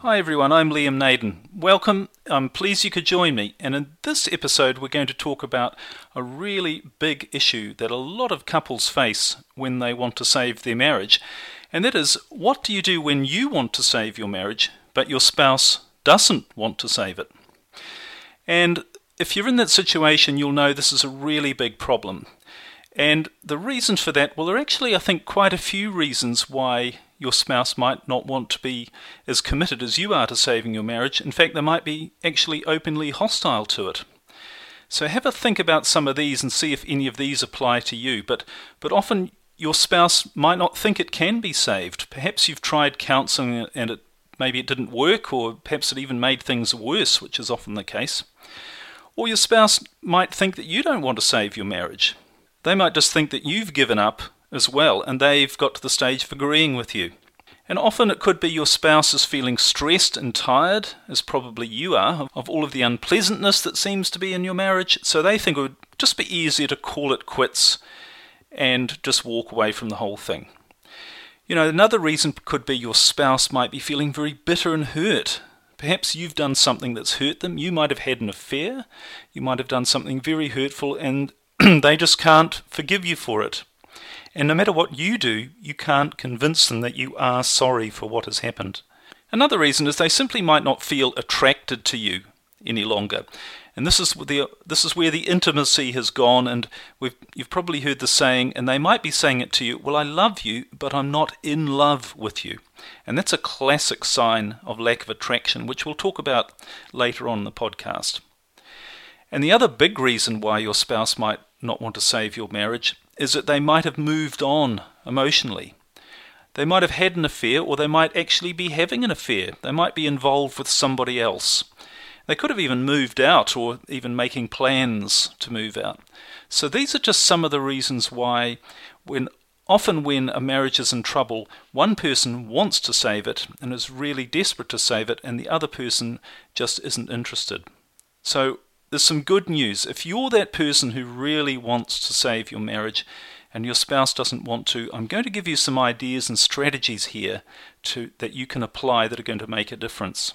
Hi everyone, I'm Liam Naden. Welcome, I'm pleased you could join me. And in this episode, we're going to talk about a really big issue that a lot of couples face when they want to save their marriage. And that is, what do you do when you want to save your marriage, but your spouse doesn't want to save it? And if you're in that situation, you'll know this is a really big problem. And the reason for that, well, there are actually, I think, quite a few reasons why your spouse might not want to be as committed as you are to saving your marriage. In fact, they might be actually openly hostile to it. So have a think about some of these and see if any of these apply to you. But but often your spouse might not think it can be saved. Perhaps you've tried counseling and it maybe it didn't work or perhaps it even made things worse, which is often the case. Or your spouse might think that you don't want to save your marriage. They might just think that you've given up as well, and they've got to the stage of agreeing with you. And often it could be your spouse is feeling stressed and tired, as probably you are, of all of the unpleasantness that seems to be in your marriage, so they think it would just be easier to call it quits and just walk away from the whole thing. You know, another reason could be your spouse might be feeling very bitter and hurt. Perhaps you've done something that's hurt them. You might have had an affair. You might have done something very hurtful, and they just can't forgive you for it. And no matter what you do, you can't convince them that you are sorry for what has happened. Another reason is they simply might not feel attracted to you any longer. And this is the this is where the intimacy has gone, and we've you've probably heard the saying, and they might be saying it to you, "Well, I love you, but I'm not in love with you," and that's a classic sign of lack of attraction, which we'll talk about later on in the podcast. And the other big reason why your spouse might not want to save your marriage is that they might have moved on emotionally. They might have had an affair, or they might actually be having an affair. They might be involved with somebody else. They could have even moved out, or even making plans to move out. So these are just some of the reasons why, when often when a marriage is in trouble, one person wants to save it and is really desperate to save it, and the other person just isn't interested. So there's some good news. If you're that person who really wants to save your marriage and your spouse doesn't want to, I'm going to give you some ideas and strategies here to, that you can apply that are going to make a difference.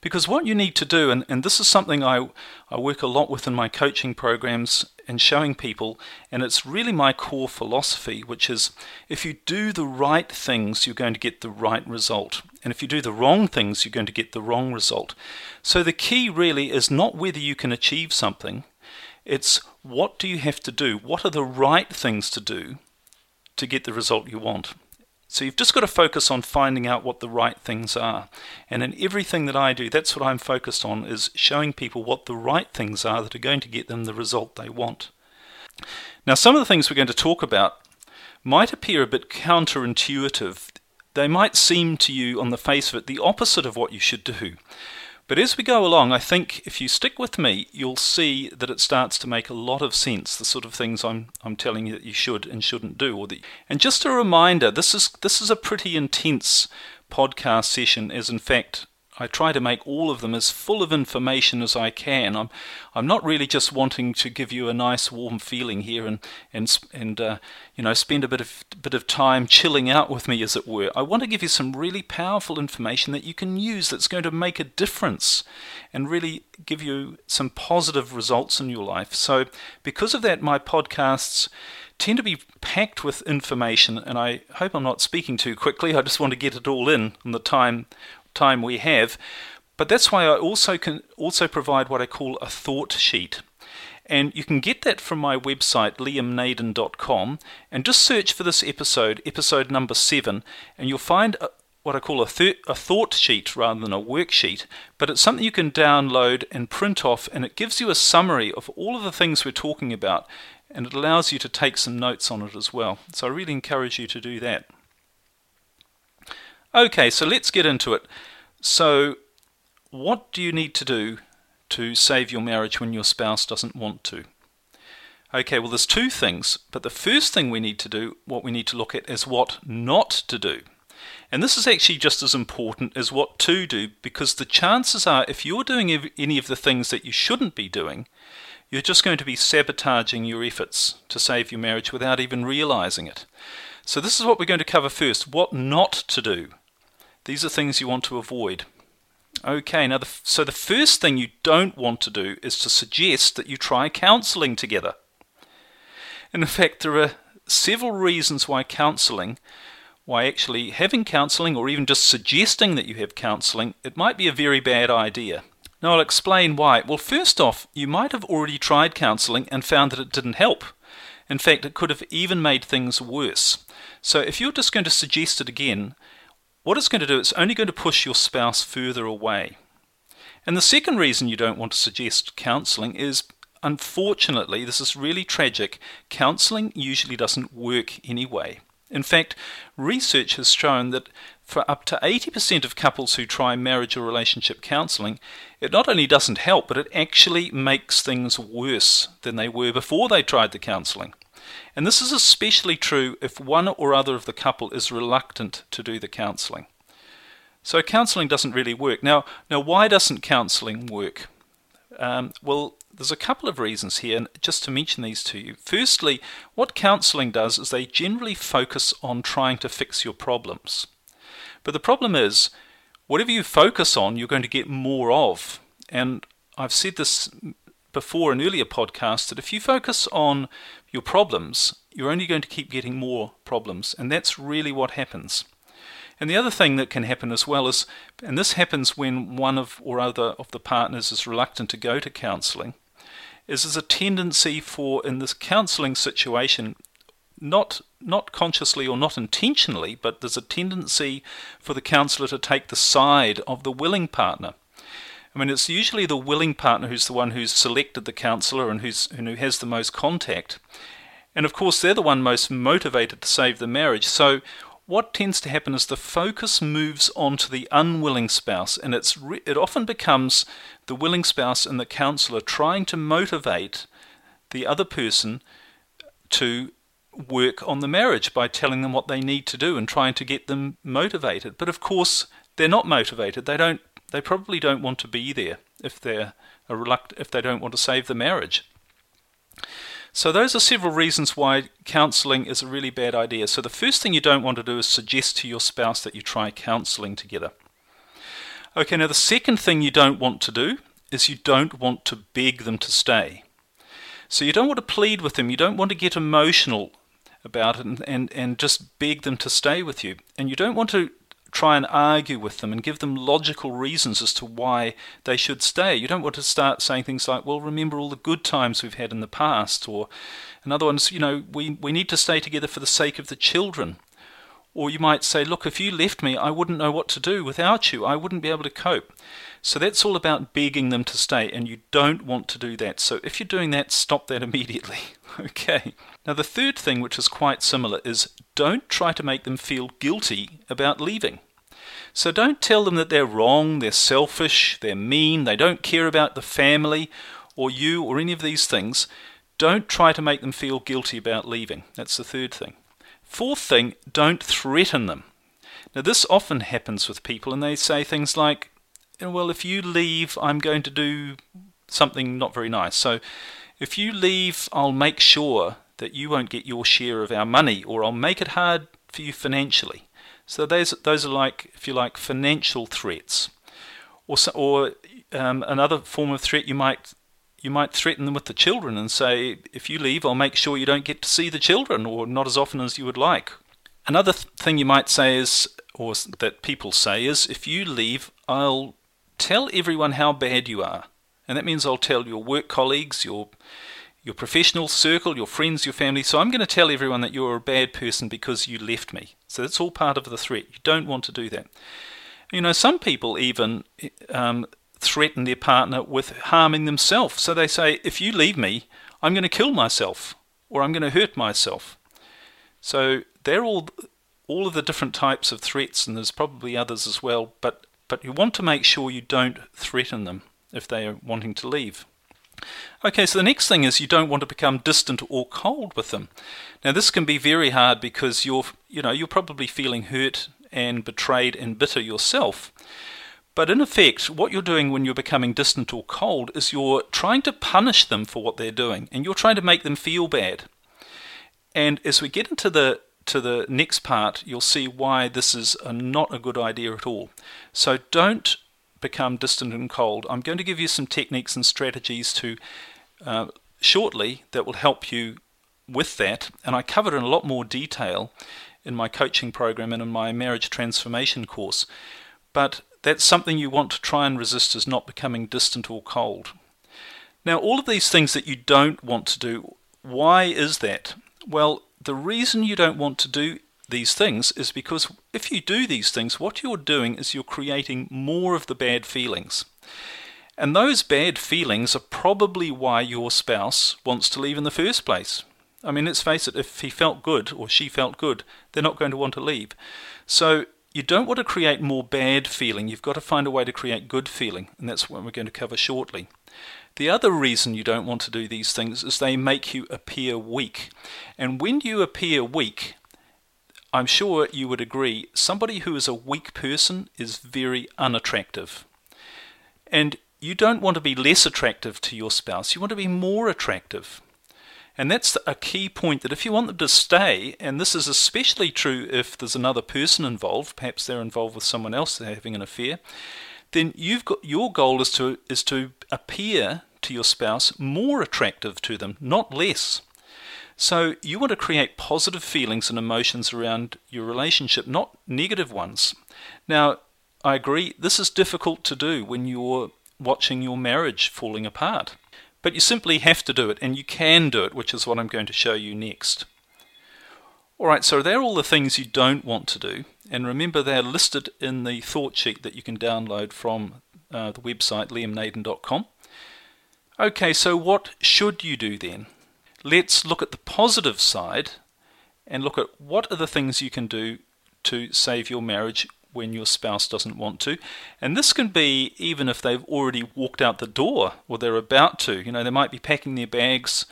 Because what you need to do, and, and this is something I, I work a lot with in my coaching programs and showing people, and it's really my core philosophy, which is if you do the right things, you're going to get the right result. And if you do the wrong things, you're going to get the wrong result. So the key really is not whether you can achieve something, it's what do you have to do? What are the right things to do to get the result you want? So you've just got to focus on finding out what the right things are. And in everything that I do, that's what I'm focused on is showing people what the right things are that are going to get them the result they want. Now some of the things we're going to talk about might appear a bit counterintuitive. They might seem to you on the face of it the opposite of what you should do. But as we go along, I think if you stick with me, you'll see that it starts to make a lot of sense. The sort of things I'm I'm telling you that you should and shouldn't do. Or the, and just a reminder, this is this is a pretty intense podcast session. As in fact, I try to make all of them as full of information as I can. I'm, I'm not really just wanting to give you a nice warm feeling here and and and uh, you know spend a bit of bit of time chilling out with me, as it were. I want to give you some really powerful information that you can use that's going to make a difference and really give you some positive results in your life. So because of that, my podcasts tend to be packed with information, and I hope I'm not speaking too quickly. I just want to get it all in on the time time we have. But that's why I also can also provide what I call a thought sheet. And you can get that from my website, liamnaden.com, and just search for this episode, episode number seven, and you'll find a, what I call a, a thought sheet rather than a worksheet. But it's something you can download and print off, and it gives you a summary of all of the things we're talking about, and it allows you to take some notes on it as well. So I really encourage you to do that. Okay, so let's get into it. So, what do you need to do to save your marriage when your spouse doesn't want to? Okay, well, there's two things, but the first thing we need to do, what we need to look at, is what not to do. And this is actually just as important as what to do because the chances are, if you're doing any of the things that you shouldn't be doing, you're just going to be sabotaging your efforts to save your marriage without even realizing it. So, this is what we're going to cover first what not to do. These are things you want to avoid. Okay, now, the, so the first thing you don't want to do is to suggest that you try counseling together. And in fact, there are several reasons why counseling why actually having counselling or even just suggesting that you have counselling, it might be a very bad idea. Now I'll explain why. Well, first off, you might have already tried counselling and found that it didn't help. In fact, it could have even made things worse. So if you're just going to suggest it again, what it's going to do, it's only going to push your spouse further away. And the second reason you don't want to suggest counselling is unfortunately, this is really tragic, counselling usually doesn't work anyway. In fact, research has shown that for up to 80% of couples who try marriage or relationship counseling, it not only doesn't help, but it actually makes things worse than they were before they tried the counseling. And this is especially true if one or other of the couple is reluctant to do the counseling. So counseling doesn't really work. Now, now why doesn't counseling work? Um, well, there's a couple of reasons here, and just to mention these to you. Firstly, what counselling does is they generally focus on trying to fix your problems. But the problem is, whatever you focus on, you're going to get more of. And I've said this before in earlier podcasts that if you focus on your problems, you're only going to keep getting more problems. And that's really what happens. And the other thing that can happen as well is, and this happens when one of or other of the partners is reluctant to go to counselling, is there's a tendency for in this counselling situation, not not consciously or not intentionally, but there's a tendency for the counsellor to take the side of the willing partner. I mean, it's usually the willing partner who's the one who's selected the counsellor and who's who has the most contact. And of course, they're the one most motivated to save the marriage. So what tends to happen is the focus moves on to the unwilling spouse, and it's re- it often becomes the willing spouse and the counselor trying to motivate the other person to work on the marriage by telling them what they need to do and trying to get them motivated. But of course, they're not motivated. They don't. They probably don't want to be there if they're reluctant. If they don't want to save the marriage. So, those are several reasons why counseling is a really bad idea. So, the first thing you don't want to do is suggest to your spouse that you try counseling together. Okay, now the second thing you don't want to do is you don't want to beg them to stay. So, you don't want to plead with them, you don't want to get emotional about it and, and, and just beg them to stay with you. And you don't want to try and argue with them and give them logical reasons as to why they should stay. You don't want to start saying things like, well, remember all the good times we've had in the past, or another one's, you know, we, we need to stay together for the sake of the children. Or you might say, look, if you left me, I wouldn't know what to do without you. I wouldn't be able to cope. So that's all about begging them to stay, and you don't want to do that. So if you're doing that, stop that immediately. okay. Now, the third thing, which is quite similar, is don't try to make them feel guilty about leaving. So don't tell them that they're wrong, they're selfish, they're mean, they don't care about the family or you or any of these things. Don't try to make them feel guilty about leaving. That's the third thing. Fourth thing, don't threaten them. Now, this often happens with people, and they say things like, Well, if you leave, I'm going to do something not very nice. So, if you leave, I'll make sure that you won't get your share of our money, or I'll make it hard for you financially. So those those are like, if you like, financial threats, or or um, another form of threat you might you might threaten them with the children and say, if you leave, I'll make sure you don't get to see the children, or not as often as you would like. Another th- thing you might say is, or that people say is, if you leave, I'll tell everyone how bad you are, and that means I'll tell your work colleagues, your your professional circle, your friends, your family. So I'm going to tell everyone that you're a bad person because you left me. So that's all part of the threat. You don't want to do that. You know, some people even um, threaten their partner with harming themselves. So they say, if you leave me, I'm going to kill myself or I'm going to hurt myself. So they're all all of the different types of threats, and there's probably others as well. But but you want to make sure you don't threaten them if they are wanting to leave. Okay, so the next thing is you don't want to become distant or cold with them. Now this can be very hard because you're you know you're probably feeling hurt and betrayed and bitter yourself. But in effect, what you're doing when you're becoming distant or cold is you're trying to punish them for what they're doing and you're trying to make them feel bad. And as we get into the to the next part, you'll see why this is a, not a good idea at all. So don't become distant and cold. I'm going to give you some techniques and strategies to uh, shortly that will help you with that, and I cover it in a lot more detail in my coaching program and in my marriage transformation course. But that's something you want to try and resist is not becoming distant or cold. Now, all of these things that you don't want to do, why is that? Well, the reason you don't want to do these things is because if you do these things, what you're doing is you're creating more of the bad feelings. And those bad feelings are probably why your spouse wants to leave in the first place. I mean, let's face it, if he felt good or she felt good, they're not going to want to leave. So you don't want to create more bad feeling. You've got to find a way to create good feeling, and that's what we're going to cover shortly. The other reason you don't want to do these things is they make you appear weak. And when you appear weak, I'm sure you would agree, somebody who is a weak person is very unattractive. And you don't want to be less attractive to your spouse, you want to be more attractive. And that's a key point that if you want them to stay, and this is especially true if there's another person involved, perhaps they're involved with someone else, they're having an affair, then you've got your goal is to is to appear to your spouse more attractive to them, not less. So you want to create positive feelings and emotions around your relationship, not negative ones. Now, I agree, this is difficult to do when you're watching your marriage falling apart. But you simply have to do it, and you can do it, which is what I'm going to show you next. Alright, so they're all the things you don't want to do, and remember they're listed in the thought sheet that you can download from uh, the website liamnaden.com. Okay, so what should you do then? let's look at the positive side and look at what are the things you can do to save your marriage when your spouse doesn't want to. And this can be even if they've already walked out the door or they're about to. You know, they might be packing their bags,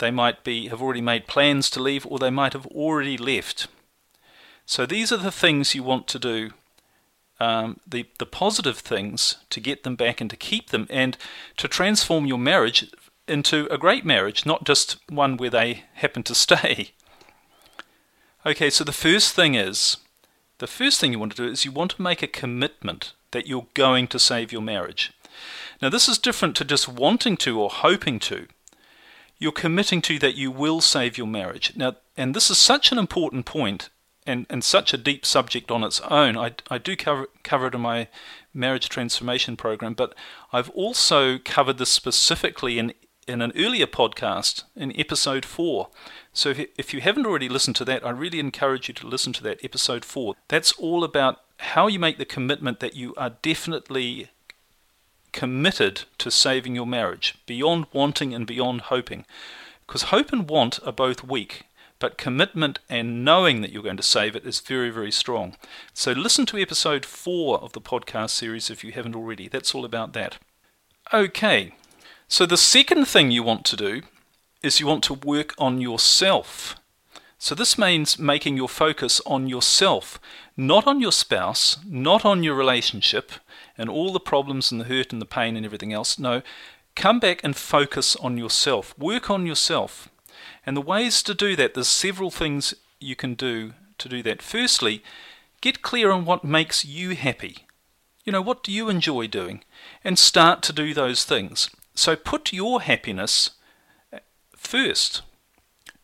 they might be have already made plans to leave, or they might have already left. So these are the things you want to do. Um, the the positive things to get them back and to keep them and to transform your marriage into a great marriage, not just one where they happen to stay. Okay, so the first thing is the first thing you want to do is you want to make a commitment that you're going to save your marriage. Now, this is different to just wanting to or hoping to. You're committing to that you will save your marriage. Now, and this is such an important point and, and such a deep subject on its own. I, I do cover, cover it in my marriage transformation program, but I've also covered this specifically in in an earlier podcast in episode 4. So if, if you haven't already listened to that, I really encourage you to listen to that episode 4. That's all about how you make the commitment that you are definitely committed to saving your marriage, beyond wanting and beyond hoping. Because hope and want are both weak, but commitment and knowing that you're going to save it is very, very strong. So listen to episode 4 of the podcast series if you haven't already. That's all about that. Okay, so the second thing you want to do is you want to work on yourself. So this means making your focus on yourself, not on your spouse, not on your relationship and all the problems and the hurt and the pain and everything else. No, come back and focus on yourself. Work on yourself. And the ways to do that, there's several things you can do to do that. Firstly, get clear on what makes you happy. You know, what do you enjoy doing? And start to do those things. So put your happiness uh, first.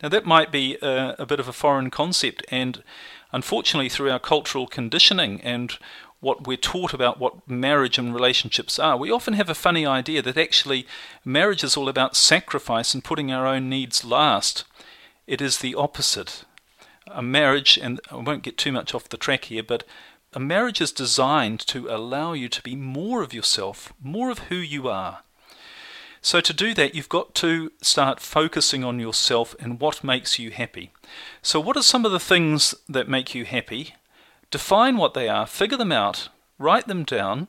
Now, that might be a, a, bit of a foreign concept, and unfortunately, through our cultural conditioning and what we're taught about what marriage and relationships are, we often have a funny idea that actually marriage is all about sacrifice and putting our own needs last. It is the opposite. A marriage, and I won't get too much off the track here, but a marriage is designed to allow you to be more of yourself, more of who you are. So, to do that, you've got to start focusing on yourself and what makes you happy. So, what are some of the things that make you happy? Define what they are, figure them out, write them down,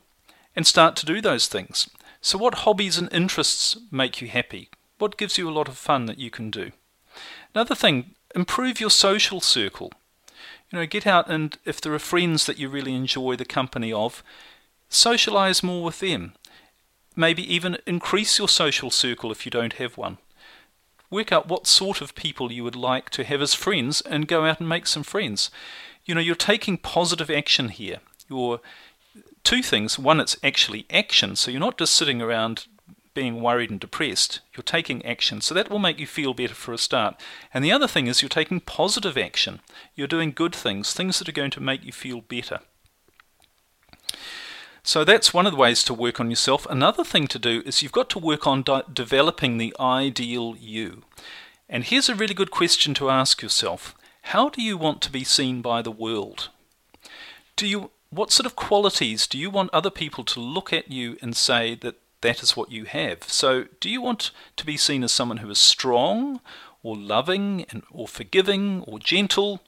and start to do those things. So, what hobbies and interests make you happy? What gives you a lot of fun that you can do? Another thing, improve your social circle. You know, get out and if there are friends that you really enjoy the company of, socialize more with them. Maybe even increase your social circle if you don't have one. Work out what sort of people you would like to have as friends and go out and make some friends. You know, you're taking positive action here. You're two things. One, it's actually action, so you're not just sitting around being worried and depressed. You're taking action, so that will make you feel better for a start. And the other thing is you're taking positive action. You're doing good things, things that are going to make you feel better. So that's one of the ways to work on yourself. Another thing to do is you've got to work on de- developing the ideal you. And here's a really good question to ask yourself How do you want to be seen by the world? Do you, what sort of qualities do you want other people to look at you and say that that is what you have? So, do you want to be seen as someone who is strong, or loving, and, or forgiving, or gentle,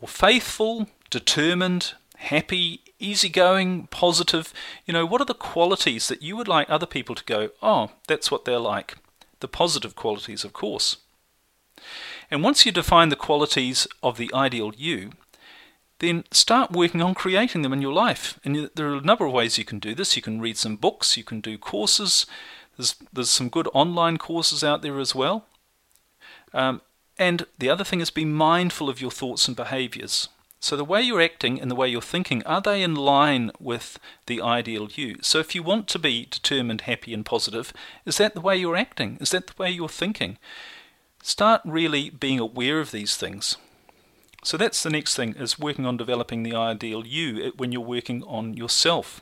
or faithful, determined, happy, easygoing, positive. You know, what are the qualities that you would like other people to go, oh, that's what they're like? The positive qualities, of course. And once you define the qualities of the ideal you, then start working on creating them in your life. And there are a number of ways you can do this. You can read some books, you can do courses. There's, there's some good online courses out there as well. Um, and the other thing is be mindful of your thoughts and behaviors. So the way you're acting and the way you're thinking, are they in line with the ideal you? So if you want to be determined, happy and positive, is that the way you're acting? Is that the way you're thinking? Start really being aware of these things. So that's the next thing is working on developing the ideal you uh, when you're working on yourself.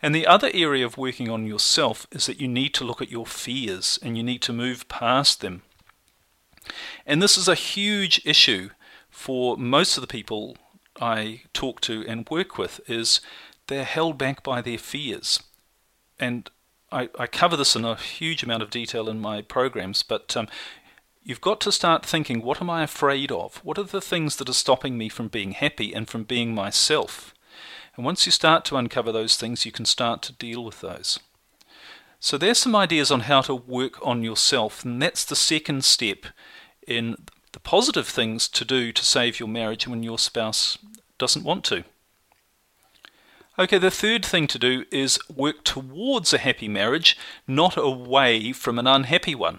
And the other area of working on yourself is that you need to look at your fears and you need to move past them. And this is a huge issue for most of the people I talk to and work with is they're held back by their fears. And I, I cover this in a huge amount of detail in my programs, but um, you've got to start thinking what am I afraid of? What are the things that are stopping me from being happy and from being myself? And once you start to uncover those things, you can start to deal with those. So there's some ideas on how to work on yourself, and that's the second step in the positive things to do to save your marriage when your spouse doesn't want to. Okay, the third thing to do is work towards a happy marriage, not away from an unhappy one.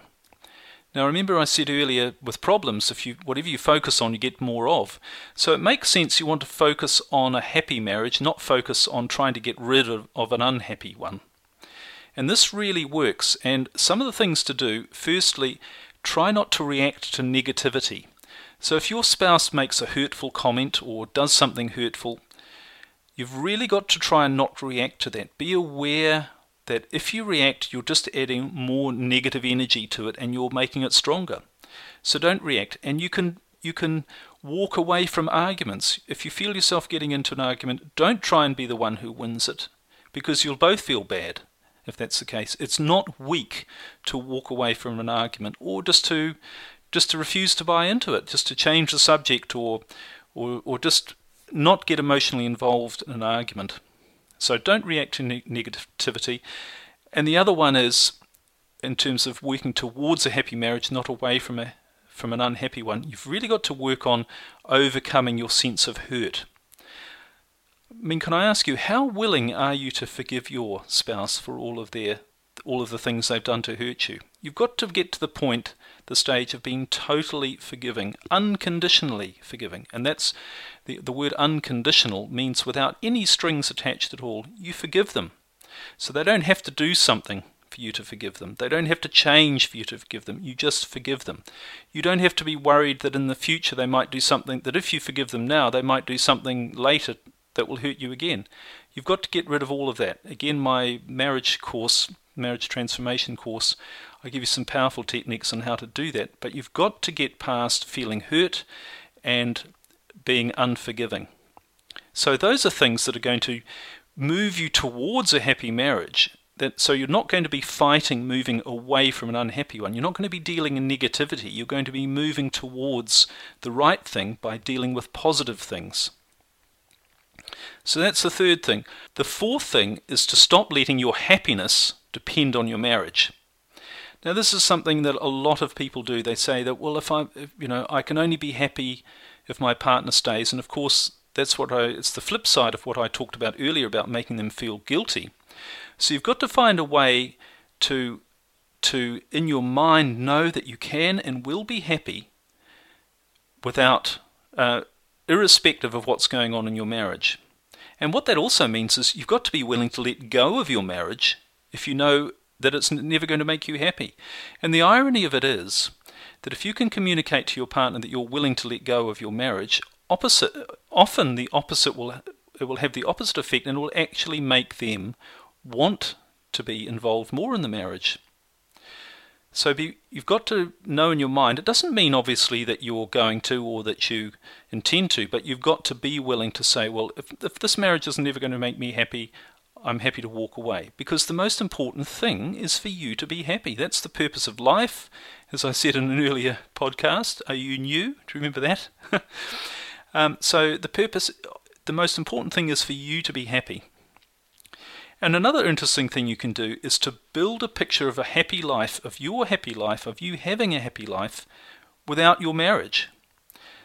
Now remember I said earlier with problems if you whatever you focus on you get more of. So it makes sense you want to focus on a happy marriage, not focus on trying to get rid of, of an unhappy one. And this really works and some of the things to do, firstly, try not to react to negativity. So if your spouse makes a hurtful comment or does something hurtful, you've really got to try and not react to that. Be aware that if you react, you're just adding more negative energy to it and you're making it stronger. So don't react. And you can you can walk away from arguments. If you feel yourself getting into an argument, don't try and be the one who wins it because you'll both feel bad if that's the case. It's not weak to walk away from an argument or just to just to refuse to buy into it, just to change the subject or or, or just not get emotionally involved in an argument. So don't react to ne- negativity. And the other one is in terms of working towards a happy marriage, not away from a from an unhappy one. You've really got to work on overcoming your sense of hurt. I mean, can I ask you, how willing are you to forgive your spouse for all of their all of the things they've done to hurt you? You've got to get to the point, the stage of being totally forgiving, unconditionally forgiving. And that's the, the word unconditional means without any strings attached at all. You forgive them. So they don't have to do something for you to forgive them. They don't have to change for you to forgive them. You just forgive them. You don't have to be worried that in the future they might do something, that if you forgive them now, they might do something later that will hurt you again. You've got to get rid of all of that. Again, my marriage course, marriage transformation course, I give you some powerful techniques on how to do that. But you've got to get past feeling hurt and being unforgiving. So those are things that are going to move you towards a happy marriage. That, so you're not going to be fighting moving away from an unhappy one. You're not going to be dealing in negativity. You're going to be moving towards the right thing by dealing with positive things. So that's the third thing. The fourth thing is to stop letting your happiness depend on your marriage. Now, this is something that a lot of people do. They say that, well, if I, if, you know, I can only be happy if my partner stays, and of course, that's what I. It's the flip side of what I talked about earlier about making them feel guilty. So you've got to find a way to, to in your mind know that you can and will be happy, without, uh, irrespective of what's going on in your marriage. And what that also means is you've got to be willing to let go of your marriage if you know that it's never going to make you happy. And the irony of it is that if you can communicate to your partner that you're willing to let go of your marriage, opposite often the opposite will it will have the opposite effect and will actually make them want to be involved more in the marriage. So be, you've got to know in your mind, it doesn't mean obviously that you're going to or that you intend to, but you've got to be willing to say, well, if, if this marriage is never going to make me happy, I'm happy to walk away. Because the most important thing is for you to be happy. That's the purpose of life. As I said in an earlier podcast, are you new? Do you remember that? um, so the purpose, the most important thing is for you to be happy. And another interesting thing you can do is to build a picture of a happy life, of your happy life, of you having a happy life without your marriage.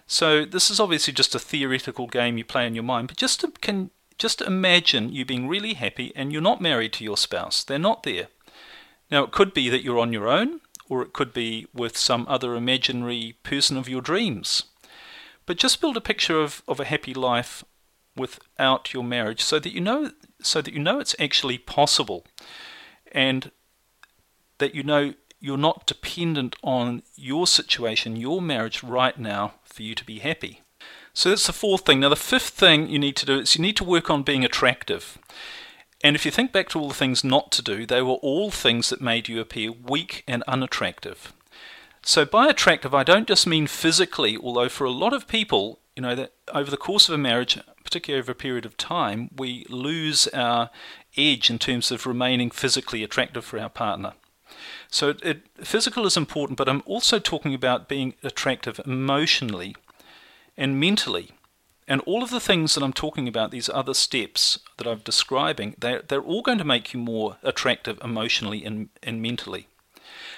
So this is obviously just a theoretical game you play in your mind, but just to, can just imagine you being really happy and you're not married to your spouse. They're not there. Now it could be that you're on your own, or it could be with some other imaginary person of your dreams. But just build a picture of, of a happy life without your marriage so that you know so that you know it's actually possible and that you know you're not dependent on your situation, your marriage right now for you to be happy. So that's the fourth thing. Now, the fifth thing you need to do is you need to work on being attractive. And if you think back to all the things not to do, they were all things that made you appear weak and unattractive. So by attractive, I don't just mean physically, although for a lot of people, you know, that over the course of a marriage, particularly over a period of time, we lose our edge in terms of remaining physically attractive for our partner. So it, it, physical is important, but I'm also talking about being attractive emotionally and mentally. And all of the things that I'm talking about, these other steps that I'm describing, they're, they're all going to make you more attractive emotionally and, and mentally.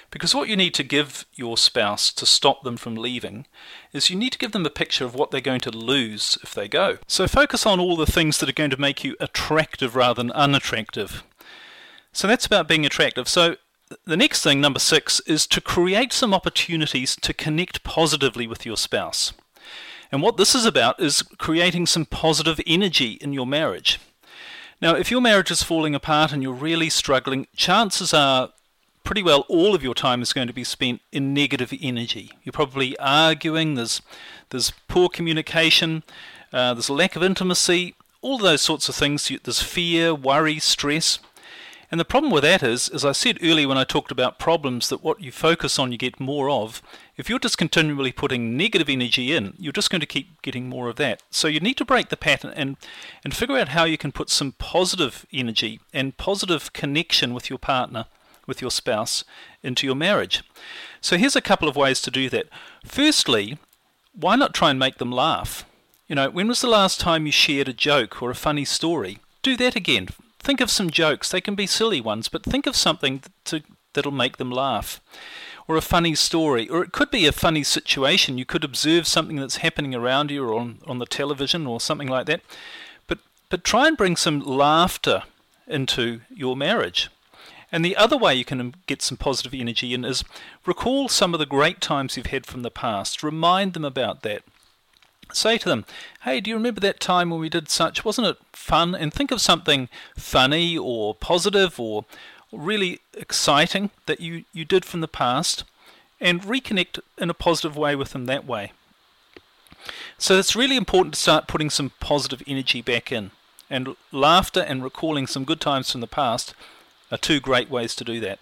Because what you need to give your spouse to stop them from leaving is you need to give them a picture of what they're going to lose if they go. So focus on all the things that are going to make you attractive rather than unattractive. So that's about being attractive. So the next thing, number six, is to create some opportunities to connect positively with your spouse. And what this is about is creating some positive energy in your marriage. Now, if your marriage is falling apart and you're really struggling, chances are pretty well all of your time is going to be spent in negative energy. You're probably arguing, there's, there's poor communication, uh, there's a lack of intimacy, all those sorts of things. There's fear, worry, stress. And the problem with that is, as I said earlier when I talked about problems, that what you focus on you get more of. If you're just continually putting negative energy in, you're just going to keep getting more of that. So you need to break the pattern and, and figure out how you can put some positive energy and positive connection with your partner, with your spouse, into your marriage. So here's a couple of ways to do that. Firstly, why not try and make them laugh? You know, when was the last time you shared a joke or a funny story? Do that again think of some jokes. They can be silly ones, but think of something to, that'll make them laugh. Or a funny story, or it could be a funny situation. You could observe something that's happening around you or on, on the television or something like that. But, but try and bring some laughter into your marriage. And the other way you can get some positive energy in is recall some of the great times you've had from the past. Remind them about that. Say to them, hey, do you remember that time when we did such? Wasn't it fun? And think of something funny or positive or really exciting that you, you did from the past and reconnect in a positive way with them that way. So it's really important to start putting some positive energy back in. And laughter and recalling some good times from the past are two great ways to do that.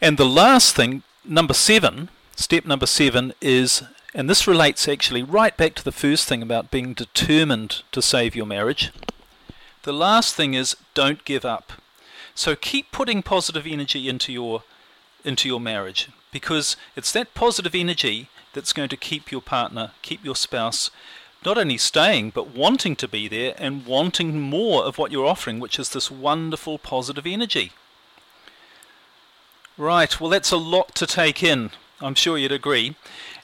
And the last thing, number seven, step number seven, is and this relates actually right back to the first thing about being determined to save your marriage. The last thing is don't give up. So keep putting positive energy into your into your marriage because it's that positive energy that's going to keep your partner, keep your spouse not only staying, but wanting to be there and wanting more of what you're offering, which is this wonderful positive energy. Right, well, that's a lot to take in. I'm sure you'd agree.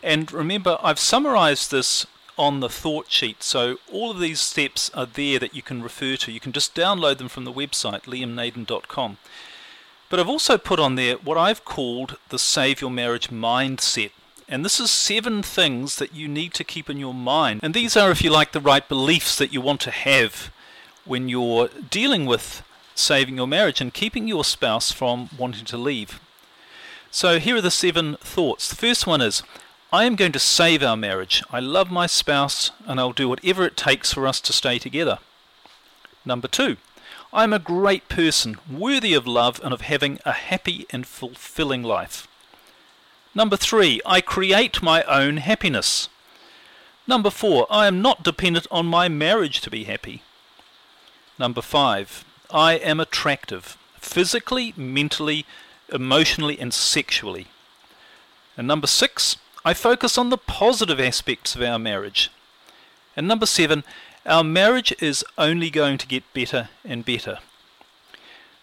And remember, I've summarized this on the thought sheet, so all of these steps are there that you can refer to. You can just download them from the website, liamnaden.com. But I've also put on there what I've called the Save Your Marriage mindset. And this is seven things that you need to keep in your mind. And these are, if you like, the right beliefs that you want to have when you're dealing with saving your marriage and keeping your spouse from wanting to leave. So here are the seven thoughts. The first one is I am going to save our marriage. I love my spouse and I'll do whatever it takes for us to stay together. Number two, I am a great person, worthy of love and of having a happy and fulfilling life. Number three, I create my own happiness. Number four, I am not dependent on my marriage to be happy. Number five, I am attractive, physically, mentally, emotionally, and sexually. And number six, I focus on the positive aspects of our marriage. And number seven, our marriage is only going to get better and better.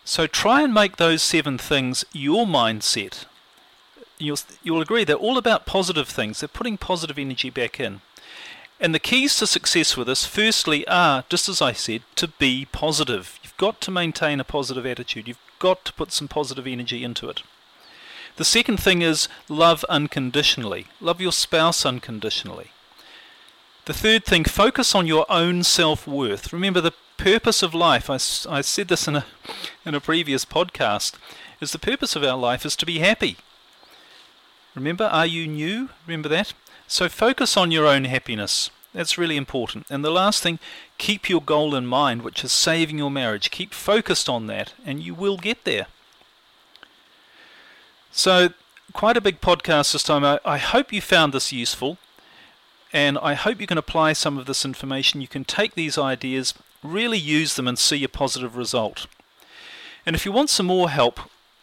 So try and make those seven things your mindset. You'll, you'll agree they're all about positive things. They're putting positive energy back in. And the keys to success with this, firstly, are, just as I said, to be positive. You've got to maintain a positive attitude. You've got to put some positive energy into it. The second thing is love unconditionally. Love your spouse unconditionally. The third thing, focus on your own self worth. Remember, the purpose of life, I, I said this in a, in a previous podcast, is the purpose of our life is to be happy. Remember, are you new? Remember that? So focus on your own happiness. That's really important. And the last thing, keep your goal in mind, which is saving your marriage. Keep focused on that, and you will get there. So, quite a big podcast this time. I, I hope you found this useful, and I hope you can apply some of this information. You can take these ideas, really use them, and see a positive result. And if you want some more help,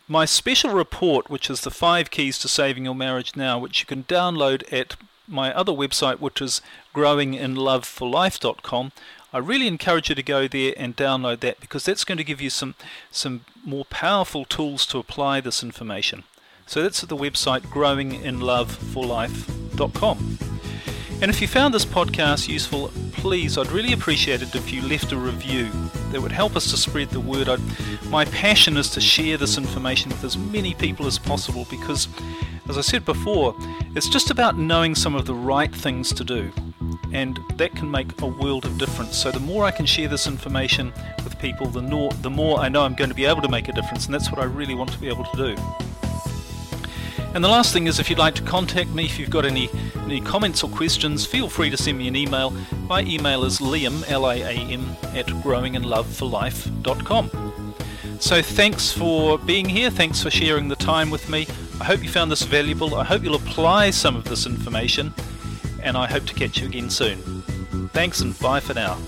my special report, which is the five keys to saving your marriage now, which you can download at my other website, which is growinginloveforlife.com. I really encourage you to go there and download that because that's going to give you some some more powerful tools to apply this information. So that's at the website growinginloveforlife.com. And if you found this podcast useful, please, I'd really appreciate it if you left a review. That would help us to spread the word. I'd, my passion is to share this information with as many people as possible because, as I said before, it's just about knowing some of the right things to do. And that can make a world of difference. So the more I can share this information with people, the more, the more I know I'm going to be able to make a difference. And that's what I really want to be able to do. And the last thing is if you'd like to contact me, if you've got any, any comments or questions, feel free to send me an email. My email is liam, L-A-A-M, at growinginloveforlife.com. So thanks for being here. Thanks for sharing the time with me. I hope you found this valuable. I hope you'll apply some of this information. And I hope to catch you again soon. Thanks and bye for now.